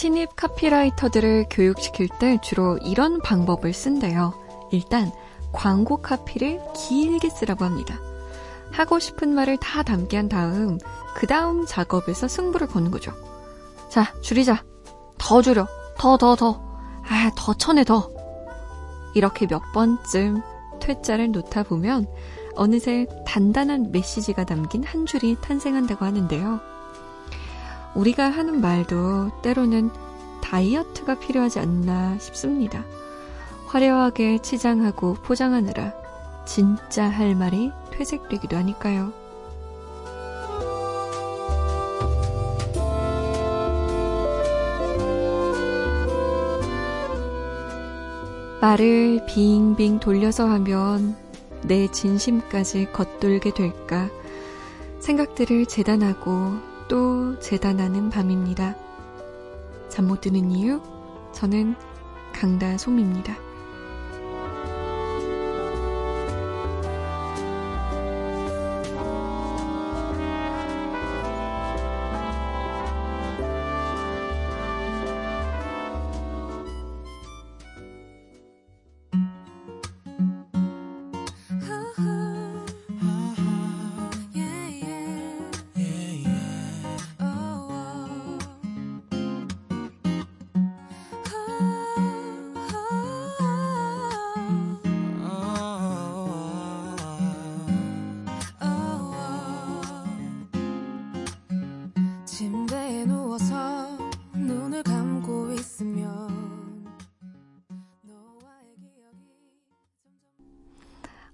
신입 카피라이터들을 교육시킬 때 주로 이런 방법을 쓴대요. 일단 광고 카피를 길게 쓰라고 합니다. 하고 싶은 말을 다 담게 한 다음 그 다음 작업에서 승부를 거는 거죠. 자, 줄이자. 더 줄여. 더, 더, 더. 아, 더 쳐내, 더. 이렇게 몇 번쯤 퇴짜를 놓다 보면 어느새 단단한 메시지가 담긴 한 줄이 탄생한다고 하는데요. 우리가 하는 말도 때로는 다이어트가 필요하지 않나 싶습니다. 화려하게 치장하고 포장하느라 진짜 할 말이 퇴색되기도 하니까요. 말을 빙빙 돌려서 하면 내 진심까지 겉돌게 될까 생각들을 재단하고 또 재단하는 밤입니다. 잠 못 드는 이유? 저는 강다솜입니다.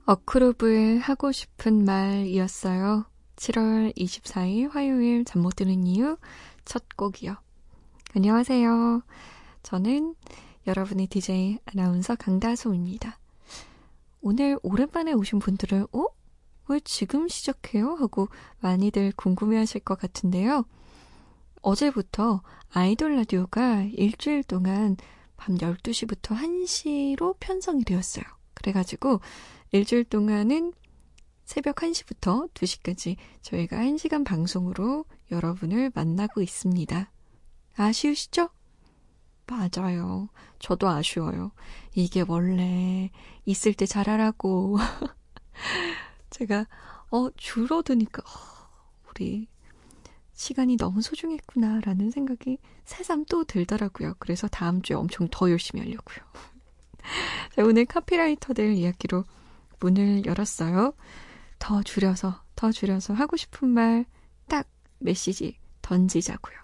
어크루브의 하고 싶은 말이었어요. 7월 24일 화요일 잠 못 드는 이유 첫 곡이요. 안녕하세요. 저는 여러분의 DJ 아나운서 강다솜입니다. 오늘 오랜만에 오신 분들은 어? 왜 지금 시작해요? 하고 많이들 궁금해 하실 것 같은데요. 어제부터 아이돌 라디오가 일주일 동안 밤 12시부터 1시로 편성이 되었어요. 그래가지고 일주일 동안은 새벽 1시부터 2시까지 저희가 1시간 방송으로 여러분을 만나고 있습니다. 아쉬우시죠? 맞아요. 저도 아쉬워요. 이게 원래 있을 때 잘하라고. 제가, 어, 줄어드니까, 어, 우리 시간이 너무 소중했구나라는 생각이 새삼 또 들더라고요. 그래서 다음 주에 엄청 더 열심히 하려고요. 자, 오늘 카피라이터들 이야기로 문을 열었어요. 더 줄여서, 더 줄여서 하고 싶은 말 딱 메시지 던지자고요.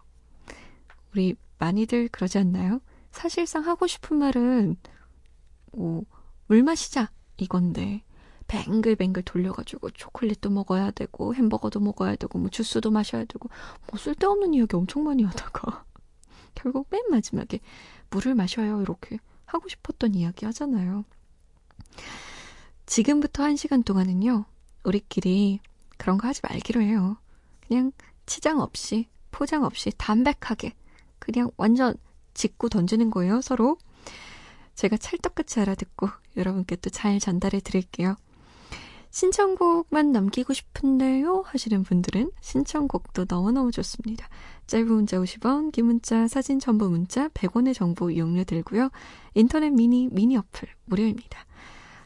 우리 많이들 그러지 않나요? 사실상 하고 싶은 말은, 뭐, 물 마시자. 이건데, 뱅글뱅글 돌려가지고 초콜릿도 먹어야 되고, 햄버거도 먹어야 되고, 뭐 주스도 마셔야 되고, 뭐 쓸데없는 이야기 엄청 많이 하다가, 결국 맨 마지막에 물을 마셔요. 이렇게 하고 싶었던 이야기 하잖아요. 지금부터 한 시간 동안은요, 우리끼리 그런 거 하지 말기로 해요. 그냥 치장 없이, 포장 없이 담백하게, 그냥 완전 짚고 던지는 거예요, 서로. 제가 찰떡같이 알아듣고 여러분께 또 잘 전달해 드릴게요. 신청곡만 남기고 싶은데요 하시는 분들은 신청곡도 너무너무 좋습니다. 짧은 문자 50원, 긴 문자, 사진 첨부 문자 100원의 정보 이용료 들고요. 인터넷 미니, 미니 어플 무료입니다.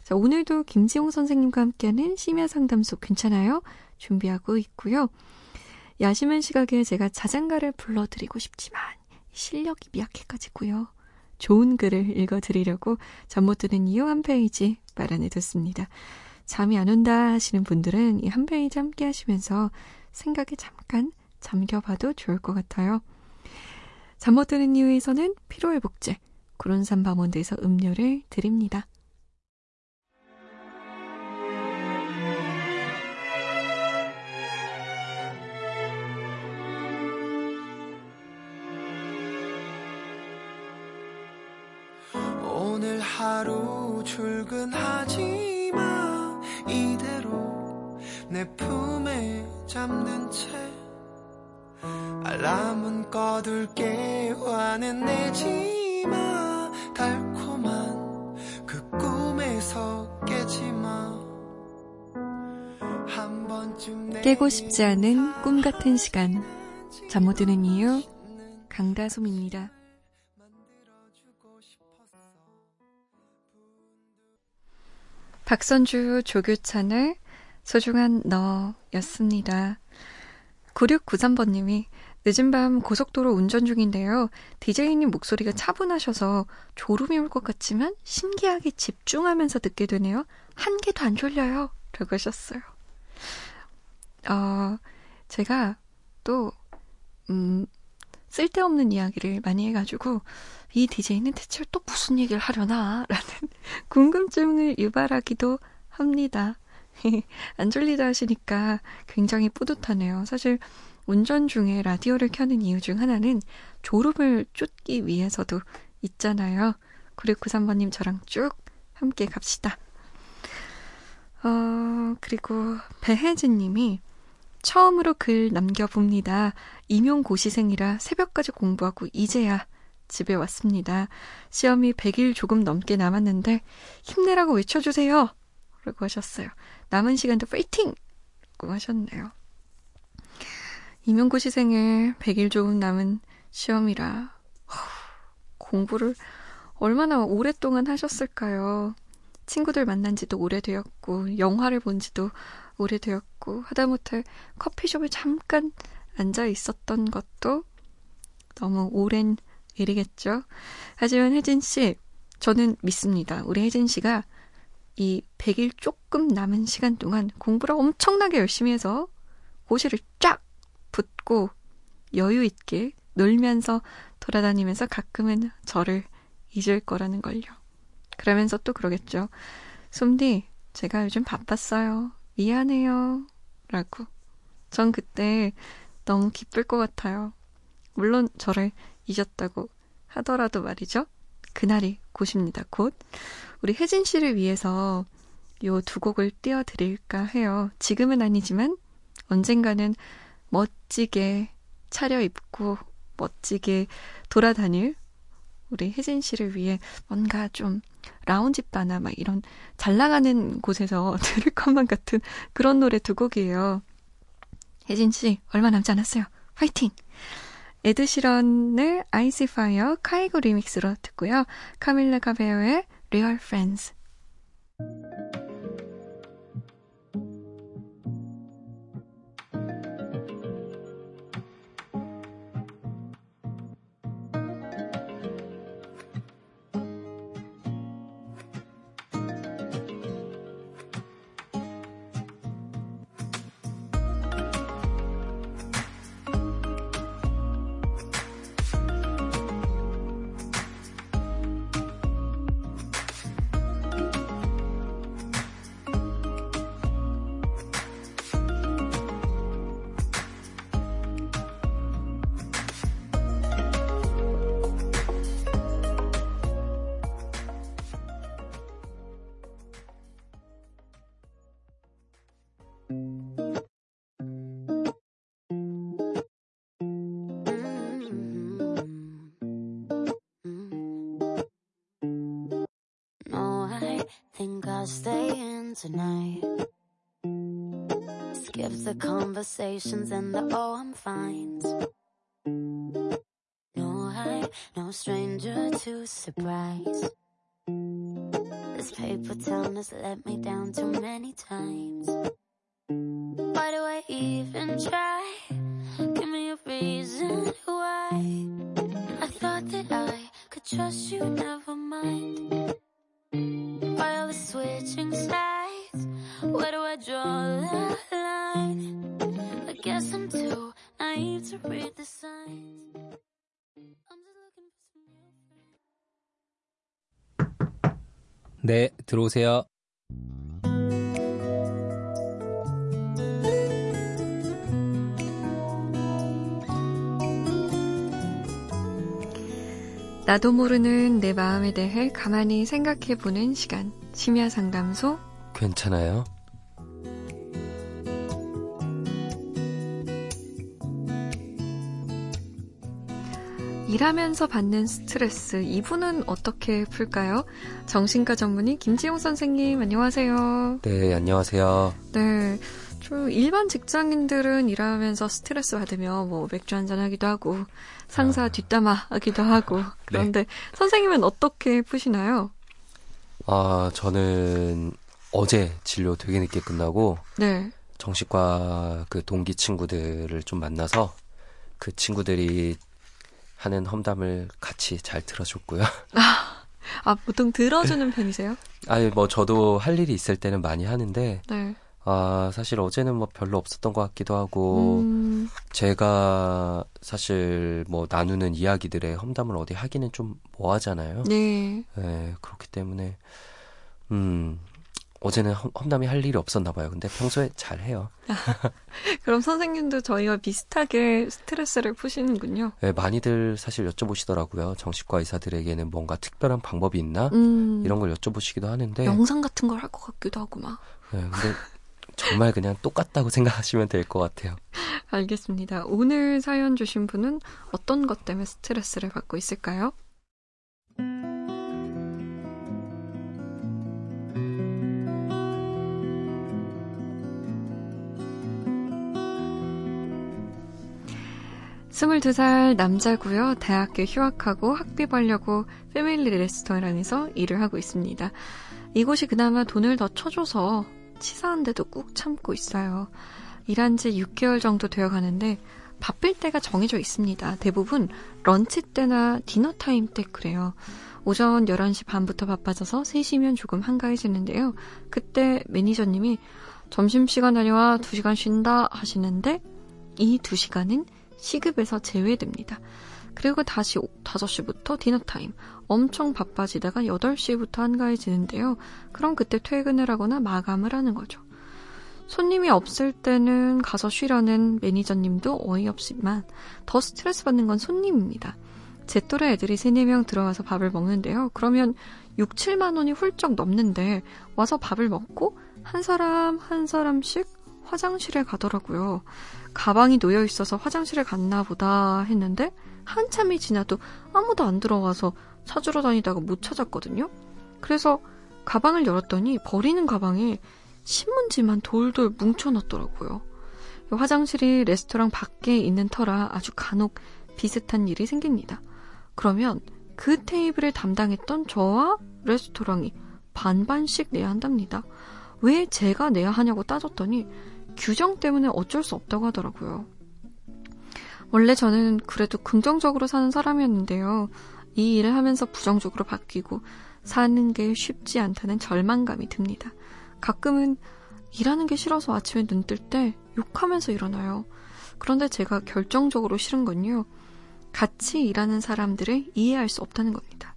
자, 오늘도 김지용 선생님과 함께하는 심야 상담소 괜찮아요? 준비하고 있고요. 야심한 시각에 제가 자장가를 불러드리고 싶지만 실력이 미약해가지고요. 좋은 글을 읽어드리려고 잠 못 드는 이유 한 페이지 마련해뒀습니다. 잠이 안 온다 하시는 분들은 이 한 페이지 함께 하시면서 생각에 잠깐 잠겨봐도 좋을 것 같아요. 잠 못 드는 이유에서는 피로회복제, 구론산 바몬드에서 음료를 드립니다. 하루 출근하지 마. 이대로 내 품에 잠든 채 알람은 꺼둘게 화는 내지 마. 달콤한 그 꿈에서 깨지 마. 깨고 싶지 않은 꿈 같은 시간. 잠 못 드는 이유 강다솜입니다. 박선주 조규찬의 소중한 너였습니다. 9693번님이 늦은 밤 고속도로 운전 중인데요. DJ님 목소리가 차분하셔서 졸음이 올 것 같지만 신기하게 집중하면서 듣게 되네요. 한 개도 안 졸려요. 라고 하셨어요. 어, 제가 또, 음, 쓸데없는 이야기를 많이 해가지고, 이 DJ는 대체 또 무슨 얘기를 하려나? 라는 궁금증을 유발하기도 합니다. 안 졸리다 하시니까 굉장히 뿌듯하네요. 사실 운전 중에 라디오를 켜는 이유 중 하나는 졸음을 쫓기 위해서도 있잖아요. 9693번님 저랑 쭉 함께 갑시다. 어, 그리고 배혜진 님이 처음으로 글 남겨봅니다. 임용고시생이라 새벽까지 공부하고 이제야 집에 왔습니다. 시험이 100일 조금 넘게 남았는데 힘내라고 외쳐주세요. 라고 하셨어요. 남은 시간도 파이팅! 라고 하셨네요. 임용고시생의 100일 조금 남은 시험이라 공부를 얼마나 오랫동안 하셨을까요? 친구들 만난 지도 오래되었고, 영화를 본 지도 오래되었고, 하다못해 커피숍에 잠깐 앉아 있었던 것도 너무 오랜 일이겠죠. 하지만 혜진 씨, 저는 믿습니다. 우리 혜진 씨가 이 100일 조금 남은 시간 동안 공부를 엄청나게 열심히 해서 고시를 쫙 붙고 여유 있게 놀면서 돌아다니면서 가끔은 저를 잊을 거라는 걸요. 그러면서 또 그러겠죠. 솜디, 제가 요즘 바빴어요. 미안해요. 라고. 전 그때 너무 기쁠 것 같아요. 물론 저를 잊었다고 하더라도 말이죠. 그날이 곧입니다. 곧. 우리 혜진 씨를 위해서 요 두 곡을 띄워드릴까 해요. 지금은 아니지만 언젠가는 멋지게 차려입고 멋지게 돌아다닐 우리 혜진 씨를 위해 뭔가 좀 라운지 바나 막 이런 잘 나가는 곳에서 들을 것만 같은 그런 노래 두 곡이에요. 혜진 씨 얼마 남지 않았어요. 화이팅! 에드시런의 I See Fire 카이고 리믹스로 듣고요. 카밀라 카베요의 Real Friends. Stay in tonight. Skip the conversations and the oh, I'm fine. No, I'm no stranger to surprise. This paper town has let me down too many times. Why do I even try? Give me a reason why. I thought that I could trust you, never 들어오세요. 나도 모르는 내 마음에 대해 가만히 생각해보는 시간. 심야 상담소. 괜찮아요? 일하면서 받는 스트레스, 이분은 어떻게 풀까요? 정신과 전문의 김지용 선생님, 안녕하세요. 네, 안녕하세요. 네. 저 일반 직장인들은 일하면서 스트레스 받으면 뭐 맥주 한잔 하기도 하고, 상사 아. 뒷담화 하기도 하고, 그런데 선생님은 어떻게 푸시나요? 아, 저는 어제 진료 되게 늦게 끝나고 네. 정신과 그 동기 친구들을 좀 만나서 그 친구들이 하는 험담을 같이 잘 들어줬고요. 아, 보통 들어주는 편이세요? 아니 뭐 저도 할 일이 있을 때는 많이 하는데 네. 아 사실 어제는 뭐 별로 없었던 것 같기도 하고 음, 제가 사실 뭐 나누는 이야기들의 험담을 어디 하기는 좀 뭐하잖아요. 네. 네, 그렇기 때문에 음 어제는 험, 험담이 할 일이 없었나 봐요. 근데 평소에 잘 해요. 그럼 선생님도 저희와 비슷하게 스트레스를 푸시는군요. 네, 많이들 사실 여쭤보시더라고요. 정신과 의사들에게는 뭔가 특별한 방법이 있나? 음, 이런 걸 여쭤보시기도 하는데 영상 같은 걸 할 것 같기도 하고 막. 네, 근데 정말 그냥 똑같다고 생각하시면 될 것 같아요. 알겠습니다. 오늘 사연 주신 분은 어떤 것 때문에 스트레스를 받고 있을까요? 스물두 살 남자고요. 대학교 휴학하고 학비 벌려고 패밀리 레스토랑에서 일을 하고 있습니다. 이곳이 그나마 돈을 더 쳐줘서 치사한데도 꾹 참고 있어요. 일한 지 6개월 정도 되어 가는데 바쁠 때가 정해져 있습니다. 대부분 런치 때나 디너 타임 때 그래요. 오전 11시 반부터 바빠져서 3시면 조금 한가해지는데요. 그때 매니저님이 점심시간 다녀와 2시간 쉰다 하시는데 이 2시간은 시급에서 제외됩니다. 그리고 다시 5시부터 디너타임. 엄청 바빠지다가 8시부터 한가해지는데요. 그럼 그때 퇴근을 하거나 마감을 하는 거죠. 손님이 없을 때는 가서 쉬려는 매니저님도 어이없지만 더 스트레스 받는 건 손님입니다. 제 또래 애들이 3, 4명 들어와서 밥을 먹는데요. 그러면 6, 7만 원이 훌쩍 넘는데 와서 밥을 먹고 한 사람 한 사람씩 화장실에 가더라고요. 가방이 놓여 있어서 화장실에 갔나 보다 했는데 한참이 지나도 아무도 안 들어와서 찾으러 다니다가 못 찾았거든요. 그래서 가방을 열었더니 버리는 가방에 신문지만 돌돌 뭉쳐놨더라고요. 화장실이 레스토랑 밖에 있는 터라 아주 간혹 비슷한 일이 생깁니다. 그러면 그 테이블을 담당했던 저와 레스토랑이 반반씩 내야 한답니다. 왜 제가 내야 하냐고 따졌더니 규정 때문에 어쩔 수 없다고 하더라고요. 원래 저는 그래도 긍정적으로 사는 사람이었는데요. 이 일을 하면서 부정적으로 바뀌고 사는 게 쉽지 않다는 절망감이 듭니다. 가끔은 일하는 게 싫어서 아침에 눈 뜰 때 욕하면서 일어나요. 그런데 제가 결정적으로 싫은 건요. 같이 일하는 사람들을 이해할 수 없다는 겁니다.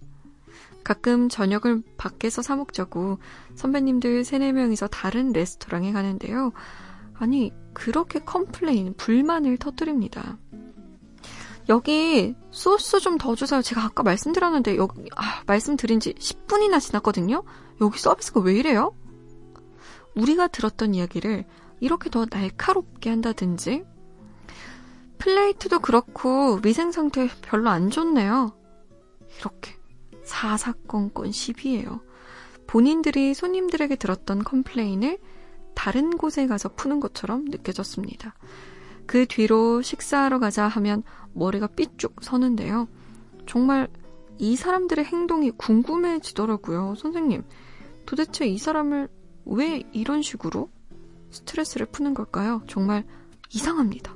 가끔 저녁을 밖에서 사 먹자고 선배님들 3, 4명이서 다른 레스토랑에 가는데요. 아니, 그렇게 complain, 불만을 터뜨립니다. 여기 소스 좀 더 주세요. 제가 아까 말씀드렸는데 여기 아, 말씀드린 지 10분이나 지났거든요. 여기 서비스가 왜 이래요? 우리가 들었던 이야기를 이렇게 더 날카롭게 한다든지 플레이트도 그렇고 위생 상태 별로 안 좋네요. 이렇게 사사건건 시비예요. 본인들이 손님들에게 들었던 complain을 다른 곳에 가서 푸는 것처럼 느껴졌습니다. 그 뒤로 식사하러 가자 하면 머리가 삐쭉 서는데요. 정말 이 사람들의 행동이 궁금해지더라고요. 선생님, 도대체 이 사람을 왜 이런 식으로 스트레스를 푸는 걸까요? 정말 이상합니다.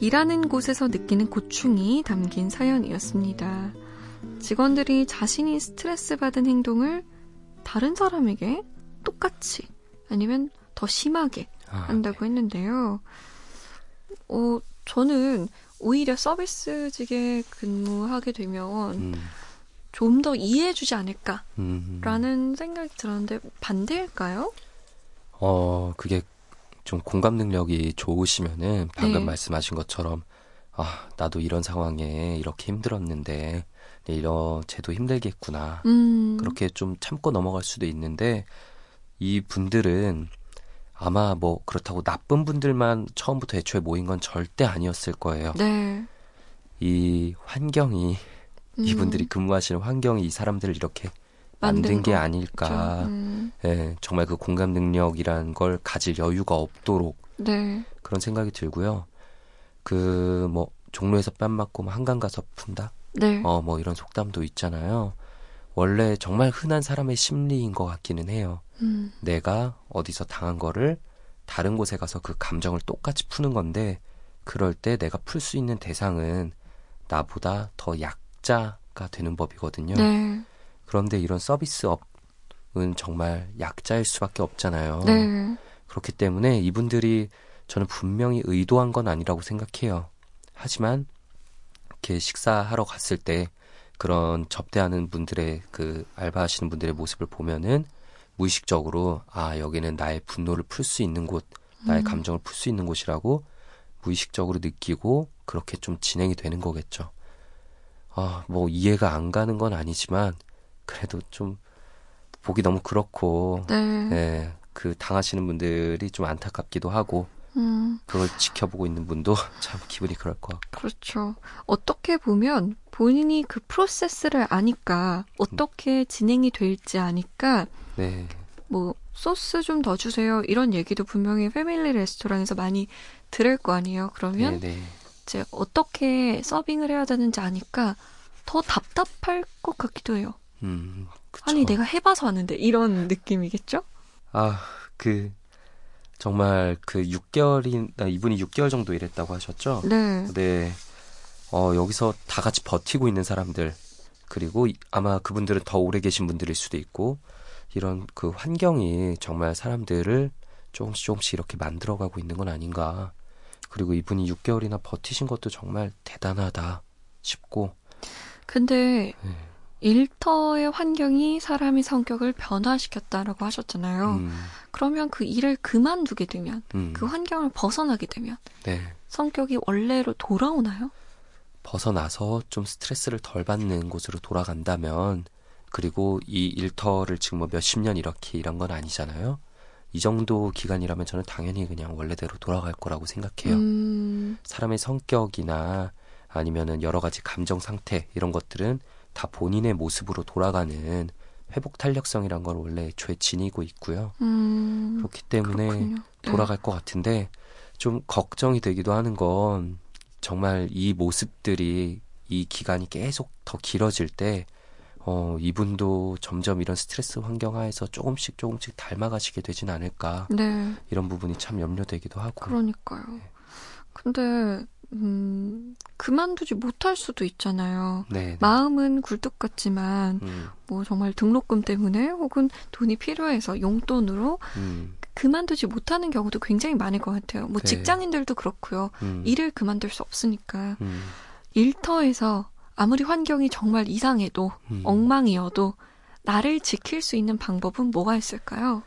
일하는 곳에서 느끼는 고충이 담긴 사연이었습니다. 직원들이 자신이 스트레스 받은 행동을 다른 사람에게 똑같이 아니면 더 심하게 아, 한다고 했는데요. 어, 저는 오히려 서비스직에 근무하게 되면 음, 좀더 이해해주지 않을까라는 음, 생각이 들었는데 반대일까요? 어, 그게 좀 공감 능력이 좋으시면은 방금 네. 말씀하신 것처럼 아, 나도 이런 상황에 이렇게 힘들었는데 네, 이런 쟤도 힘들겠구나. 음, 그렇게 좀 참고 넘어갈 수도 있는데 이 분들은 아마 뭐 그렇다고 나쁜 분들만 처음부터 애초에 모인 건 절대 아니었을 거예요. 네. 이 환경이 음, 이분들이 근무하시는 환경이 이 사람들을 이렇게 만든, 게 거. 아닐까. 음, 예, 정말 그 공감 능력이란 걸 가질 여유가 없도록 네. 그런 생각이 들고요. 그 뭐 종로에서 뺨 맞고 뭐 한강 가서 푼다. 네. 어 뭐 이런 속담도 있잖아요. 원래 정말 흔한 사람의 심리인 것 같기는 해요. 음, 내가 어디서 당한 거를 다른 곳에 가서 그 감정을 똑같이 푸는 건데 그럴 때 내가 풀 수 있는 대상은 나보다 더 약자가 되는 법이거든요. 네. 그런데 이런 서비스업은 정말 약자일 수밖에 없잖아요. 네. 그렇기 때문에 이분들이 저는 분명히 의도한 건 아니라고 생각해요. 하지만 이렇게 식사하러 갔을 때 그런 접대하는 분들의 그 알바하시는 분들의 모습을 보면은 무의식적으로 아 여기는 나의 분노를 풀 수 있는 곳, 나의 음. 감정을 풀 수 있는 곳이라고 무의식적으로 느끼고 그렇게 좀 진행이 되는 거겠죠. 아, 뭐 이해가 안 가는 건 아니지만 그래도 좀 보기 너무 그렇고 네. 예, 그 당하시는 분들이 좀 안타깝기도 하고 음, 그걸 지켜보고 있는 분도 참 기분이 그럴 것 같고. 그렇죠. 어떻게 보면 본인이 그 프로세스를 아니까 어떻게 진행이 될지 아니까 네, 뭐 소스 좀 더 주세요 이런 얘기도 분명히 패밀리 레스토랑에서 많이 들을 거 아니에요. 그러면 네, 네. 이제 어떻게 서빙을 해야 되는지 아니까 더 답답할 것 같기도 해요. 음. 아니 내가 해봐서 아는데 이런 느낌이겠죠? 아, 그 정말 그 6개월인 아, 이분이 6개월 정도 일했다고 하셨죠? 네. 네. 어, 여기서 다 같이 버티고 있는 사람들, 그리고 이- 아마 그분들은 더 오래 계신 분들일 수도 있고, 이런 그 환경이 정말 사람들을 조금씩 조금씩 이렇게 만들어가고 있는 건 아닌가. 그리고 이분이 6개월이나 버티신 것도 정말 대단하다 싶고, 근데 네. 일터의 환경이 사람의 성격을 변화시켰다라고 하셨잖아요. 음, 그러면 그 일을 그만두게 되면, 음, 그 환경을 벗어나게 되면 네. 성격이 원래로 돌아오나요? 벗어나서 좀 스트레스를 덜 받는 곳으로 돌아간다면 그리고 이 일터를 지금 뭐 몇십 년 이렇게 일한 건 아니잖아요. 이 정도 기간이라면 저는 당연히 그냥 원래대로 돌아갈 거라고 생각해요. 음, 사람의 성격이나 아니면은 여러 가지 감정 상태 이런 것들은 다 본인의 모습으로 돌아가는 회복 탄력성이란 걸 원래 애초에 지니고 있고요. 음, 그렇기 때문에 그렇군요. 네. 돌아갈 것 같은데 좀 걱정이 되기도 하는 건 정말 이 모습들이 이 기간이 계속 더 길어질 때 어, 이분도 점점 이런 스트레스 환경 하에서 조금씩 조금씩 닮아가시게 되진 않을까 네, 이런 부분이 참 염려되기도 하고 그러니까요. 근데 음, 그만두지 못할 수도 있잖아요. 네, 네. 마음은 굴뚝 같지만 음, 뭐 정말 등록금 때문에 혹은 돈이 필요해서 용돈으로 음, 그만두지 못하는 경우도 굉장히 많을 것 같아요. 뭐 네. 직장인들도 그렇고요. 음, 일을 그만둘 수 없으니까 음, 일터에서 아무리 환경이 정말 이상해도 음. 엉망이어도 나를 지킬 수 있는 방법은 뭐가 있을까요?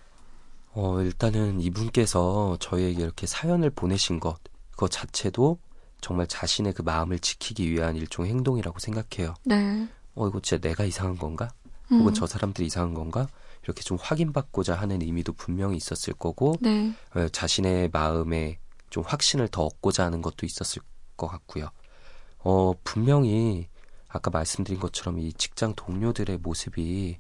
어, 일단은 이분께서 저희에게 이렇게 사연을 보내신 것, 그거 자체도 정말 자신의 그 마음을 지키기 위한 일종의 행동이라고 생각해요. 네. 어, 이거 진짜 내가 이상한 건가? 음, 혹은 저 사람들이 이상한 건가? 이렇게 좀 확인받고자 하는 의미도 분명히 있었을 거고, 네. 어, 자신의 마음에 좀 확신을 더 얻고자 하는 것도 있었을 것 같고요. 어, 분명히 아까 말씀드린 것처럼 이 직장 동료들의 모습이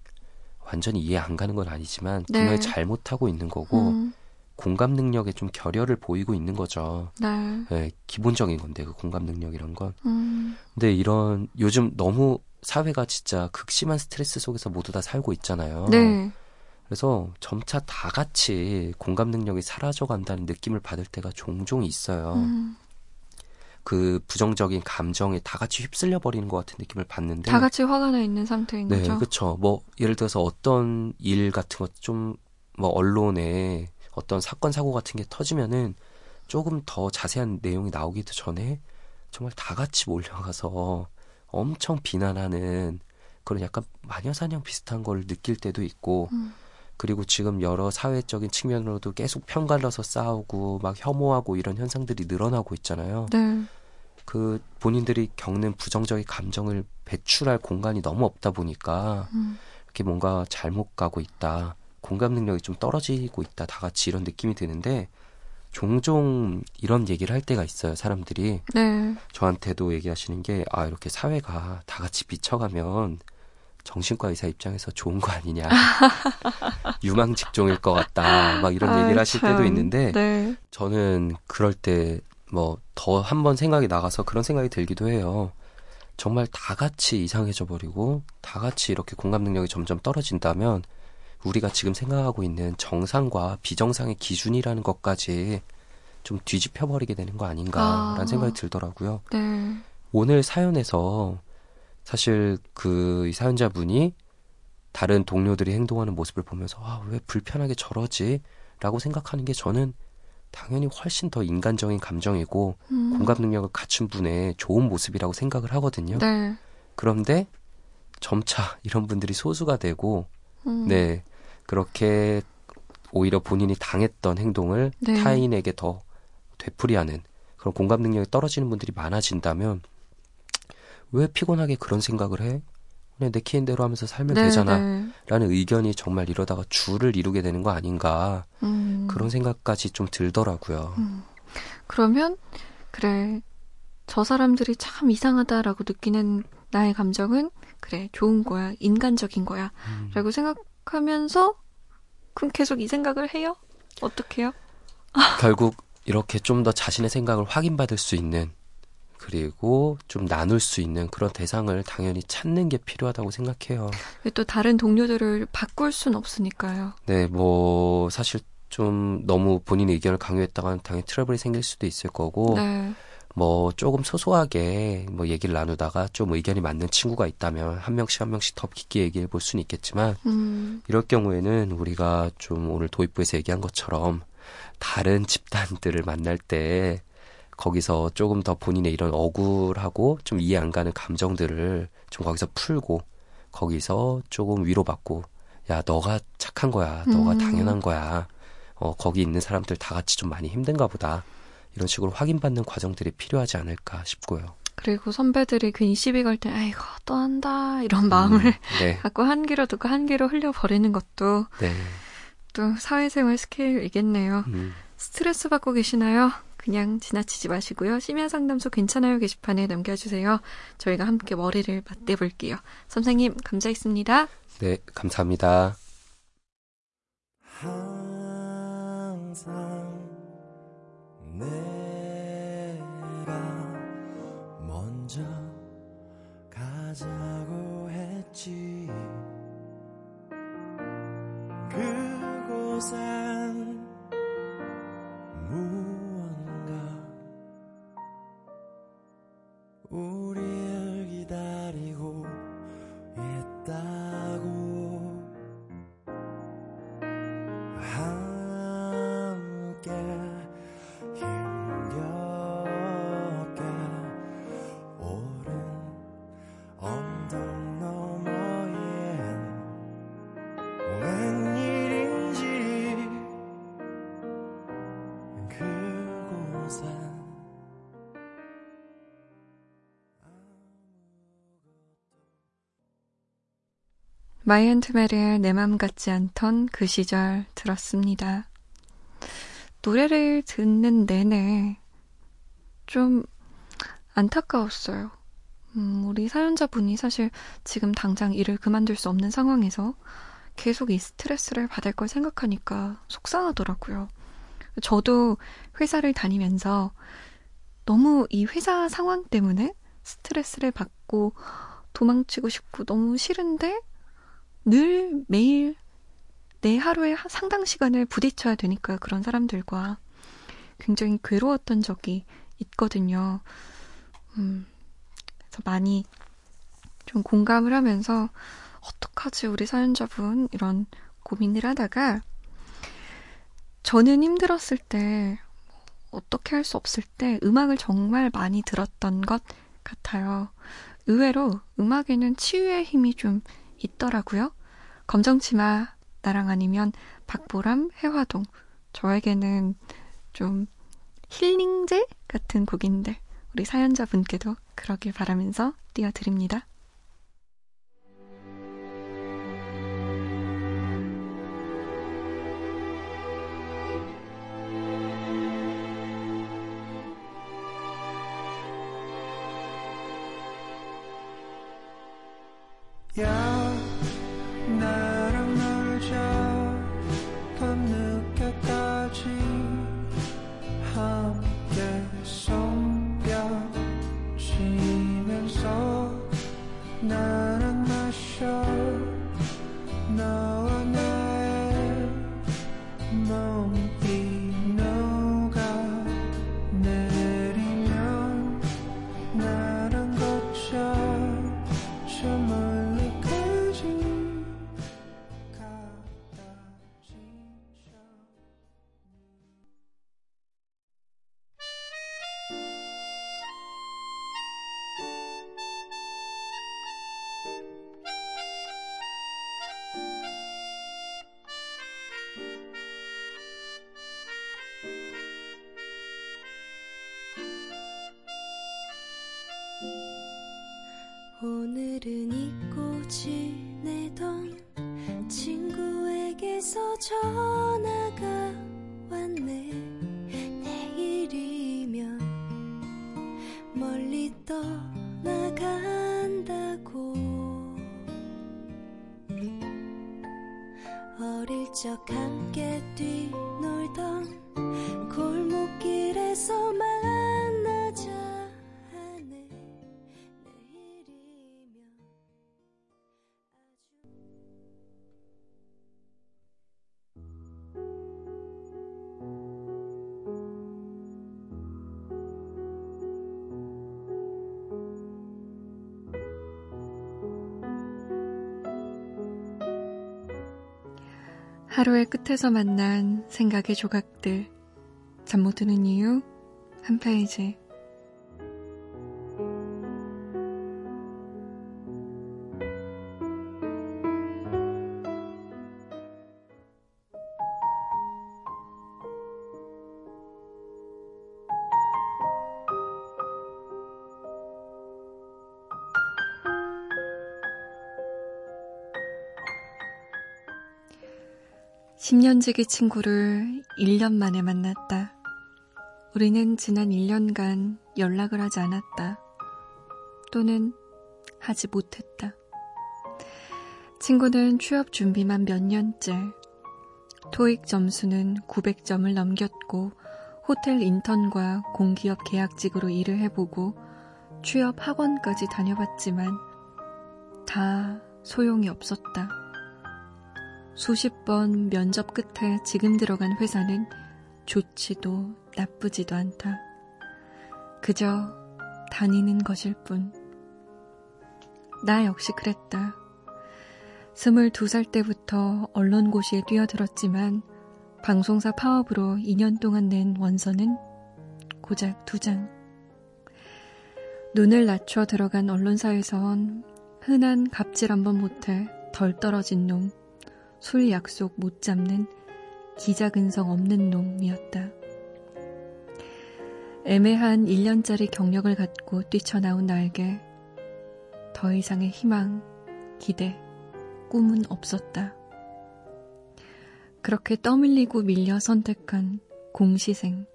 완전히 이해 안 가는 건 아니지만 네. 분명히 잘못하고 있는 거고 음, 공감 능력에 좀 결여를 보이고 있는 거죠. 네. 예, 기본적인 건데 그 공감 능력이란 건. 음, 근데 이런 요즘 너무 사회가 진짜 극심한 스트레스 속에서 모두 다 살고 있잖아요. 네. 그래서 점차 다 같이 공감 능력이 사라져 간다는 느낌을 받을 때가 종종 있어요. 음, 그 부정적인 감정에 다 같이 휩쓸려 버리는 것 같은 느낌을 받는데 다 같이 화가 나 있는 상태인 네, 거죠. 그렇죠. 뭐 예를 들어서 어떤 일 같은 것 좀 뭐 언론에 어떤 사건 사고 같은 게 터지면은 조금 더 자세한 내용이 나오기도 전에 정말 다 같이 몰려가서 엄청 비난하는 그런 약간 마녀사냥 비슷한 걸 느낄 때도 있고 음. 그리고 지금 여러 사회적인 측면으로도 계속 편갈라서 싸우고 막 혐오하고 이런 현상들이 늘어나고 있잖아요. 네. 그 본인들이 겪는 부정적인 감정을 배출할 공간이 너무 없다 보니까 음, 이렇게 뭔가 잘못 가고 있다. 공감 능력이 좀 떨어지고 있다. 다 같이 이런 느낌이 드는데 종종 이런 얘기를 할 때가 있어요. 사람들이 네. 저한테도 얘기하시는 게 아, 이렇게 사회가 다 같이 미쳐가면 정신과 의사 입장에서 좋은 거 아니냐. 유망 직종일 것 같다. 막 이런 아이, 얘기를 하실 때도 참. 있는데 네. 저는 그럴 때 뭐 더 한 번 생각이 나가서 그런 생각이 들기도 해요. 정말 다 같이 이상해져 버리고 다 같이 이렇게 공감 능력이 점점 떨어진다면 우리가 지금 생각하고 있는 정상과 비정상의 기준이라는 것까지 좀 뒤집혀 버리게 되는 거 아닌가라는 아. 생각이 들더라고요. 네. 오늘 사연에서 사실 그이 사연자분이 다른 동료들이 행동하는 모습을 보면서 아, 왜 불편하게 저러지? 라고 생각하는 게 저는 당연히 훨씬 더 인간적인 감정이고 음. 공감 능력을 갖춘 분의 좋은 모습이라고 생각을 하거든요. 네. 그런데 점차 이런 분들이 소수가 되고 음. 네 그렇게 오히려 본인이 당했던 행동을 네. 타인에게 더 되풀이하는 그런 공감 능력이 떨어지는 분들이 많아진다면 왜 피곤하게 그런 생각을 해? 그냥 내키는 대로 하면서 살면 네, 되잖아. 네. 라는 의견이 정말 이러다가 줄을 이루게 되는 거 아닌가. 음. 그런 생각까지 좀 들더라고요. 음. 그러면 그래 저 사람들이 참 이상하다라고 느끼는 나의 감정은 그래 좋은 거야 인간적인 거야 음. 라고 생각 하면서 그럼 계속 이 생각을 해요? 어떻게요? 결국 이렇게 좀 더 자신의 생각을 확인받을 수 있는 그리고 좀 나눌 수 있는 그런 대상을 당연히 찾는 게 필요하다고 생각해요. 또 다른 동료들을 바꿀 순 없으니까요. 네, 뭐 사실 좀 너무 본인의 의견을 강요했다가는 당연히 트러블이 생길 수도 있을 거고 네. 뭐 조금 소소하게 뭐 얘기를 나누다가 좀 의견이 맞는 친구가 있다면 한 명씩 한 명씩 더 깊게 얘기해 볼 수는 있겠지만 음, 이럴 경우에는 우리가 좀 오늘 도입부에서 얘기한 것처럼 다른 집단들을 만날 때 거기서 조금 더 본인의 이런 억울하고 좀 이해 안 가는 감정들을 좀 거기서 풀고 거기서 조금 위로받고 야 너가 착한 거야. 너가 음. 당연한 거야. 어 거기 있는 사람들 다 같이 좀 많이 힘든가 보다 이런 식으로 확인받는 과정들이 필요하지 않을까 싶고요. 그리고 선배들이 괜히 시비 걸 때 아이고 또 한다 이런 마음을 음, 네, 갖고 한 귀로 듣고 한 귀로 흘려버리는 것도 네, 또 사회생활 스킬이겠네요. 음, 스트레스 받고 계시나요? 그냥 지나치지 마시고요. 심야 상담소 괜찮아요 게시판에 남겨주세요. 저희가 함께 머리를 맞대볼게요. 선생님 감사했습니다. 네, 감사합니다. 마이앤트메리의 내 맘 같지 않던 그 시절 들었습니다. 노래를 듣는 내내 좀 안타까웠어요. 음, 우리 사연자분이 사실 지금 당장 일을 그만둘 수 없는 상황에서 계속 이 스트레스를 받을 걸 생각하니까 속상하더라고요. 저도 회사를 다니면서 너무 이 회사 상황 때문에 스트레스를 받고 도망치고 싶고 너무 싫은데 늘 매일 내 하루의 하- 상당 시간을 부딪혀야 되니까 그런 사람들과 굉장히 괴로웠던 적이 있거든요. 음, 그래서 많이 좀 공감을 하면서 어떡하지 우리 사연자분 이런 고민을 하다가 저는 힘들었을 때 어떻게 할 수 없을 때 음악을 정말 많이 들었던 것 같아요. 의외로 음악에는 치유의 힘이 좀 있더라고요. 검정치마 나랑 아니면 박보람 해화동 저에게는 좀 힐링제 같은 곡인데 우리 사연자분께도 그러길 바라면서 띄워드립니다. 적 함께 뛰 하루의 끝에서 만난 생각의 조각들. 잠 못 드는 이유 한 페이지. 십 년지기 친구를 1년 만에 만났다. 우리는 지난 1년간 연락을 하지 않았다. 또는 하지 못했다. 친구는 취업 준비만 몇 년째. 토익 점수는 900점을 넘겼고 호텔 인턴과 공기업 계약직으로 일을 해보고 취업 학원까지 다녀봤지만 다 소용이 없었다. 수십 번 면접 끝에 지금 들어간 회사는 좋지도 나쁘지도 않다. 그저 다니는 것일 뿐. 나 역시 그랬다. 22살 때부터 언론고시에 뛰어들었지만 방송사 파업으로 2년 동안 낸 원서는 고작 두 장. 눈을 낮춰 들어간 언론사에선 흔한 갑질 한번 못해 덜 떨어진 놈, 술 약속 못 잡는 기자 근성 없는 놈이었다. 애매한 1년짜리 경력을 갖고 뛰쳐나온 나에게 더 이상의 희망, 기대, 꿈은 없었다. 그렇게 떠밀리고 밀려 선택한 공시생.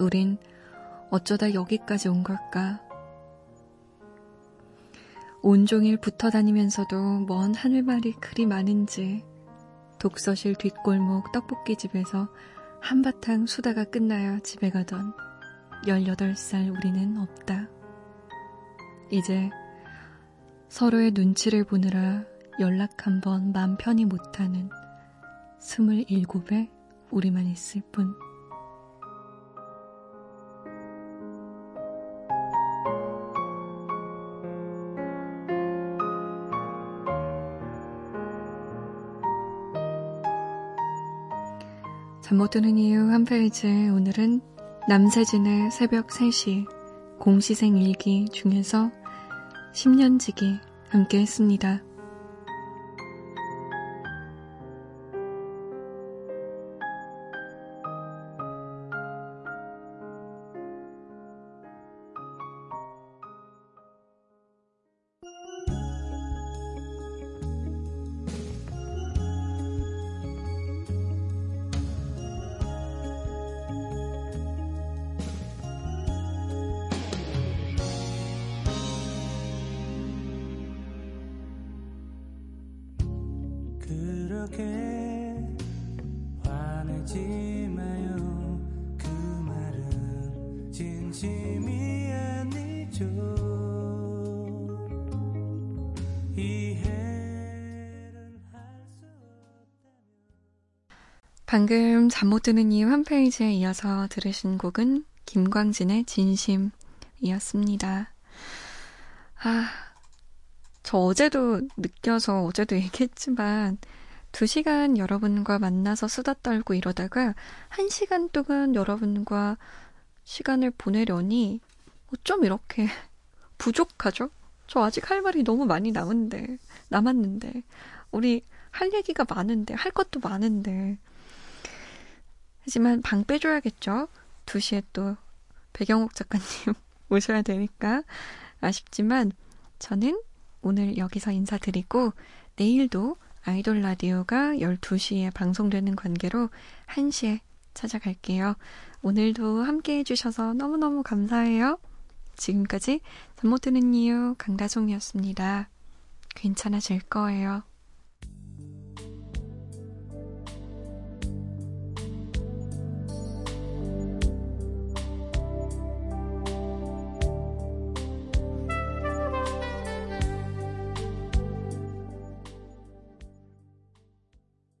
우린 어쩌다 여기까지 온 걸까? 온종일 붙어 다니면서도 먼 하늘말이 그리 많은지 독서실 뒷골목 떡볶이집에서 한바탕 수다가 끝나야 집에 가던 18살 우리는 없다. 이제 서로의 눈치를 보느라 연락 한번 맘 편히 못하는 27의 우리만 있을 뿐. 잠 못 드는 이유 한 페이지 오늘은 남세진의 새벽 3시 공시생 일기 중에서 10년지기 함께 했습니다. 방금 잠 못 드는 이유 한 페이지에 이어서 들으신 곡은 김광진의 진심이었습니다. 아, 저 어제도 느껴서 어제도 얘기했지만 두 시간 여러분과 만나서 수다 떨고 이러다가 한 시간 동안 여러분과 시간을 보내려니 어쩜 이렇게 부족하죠? 저 아직 할 말이 너무 많이 남은데, 남았는데, 우리 할 얘기가 많은데, 할 것도 많은데. 하지만 방 빼줘야겠죠? 2시에 또 배경옥 작가님 오셔야 되니까 아쉽지만 저는 오늘 여기서 인사드리고 내일도 아이돌 라디오가 12시에 방송되는 관계로 1시에 찾아갈게요. 오늘도 함께 해주셔서 너무너무 감사해요. 지금까지 잠 못 드는 이유 강다송이었습니다. 괜찮아질 거예요.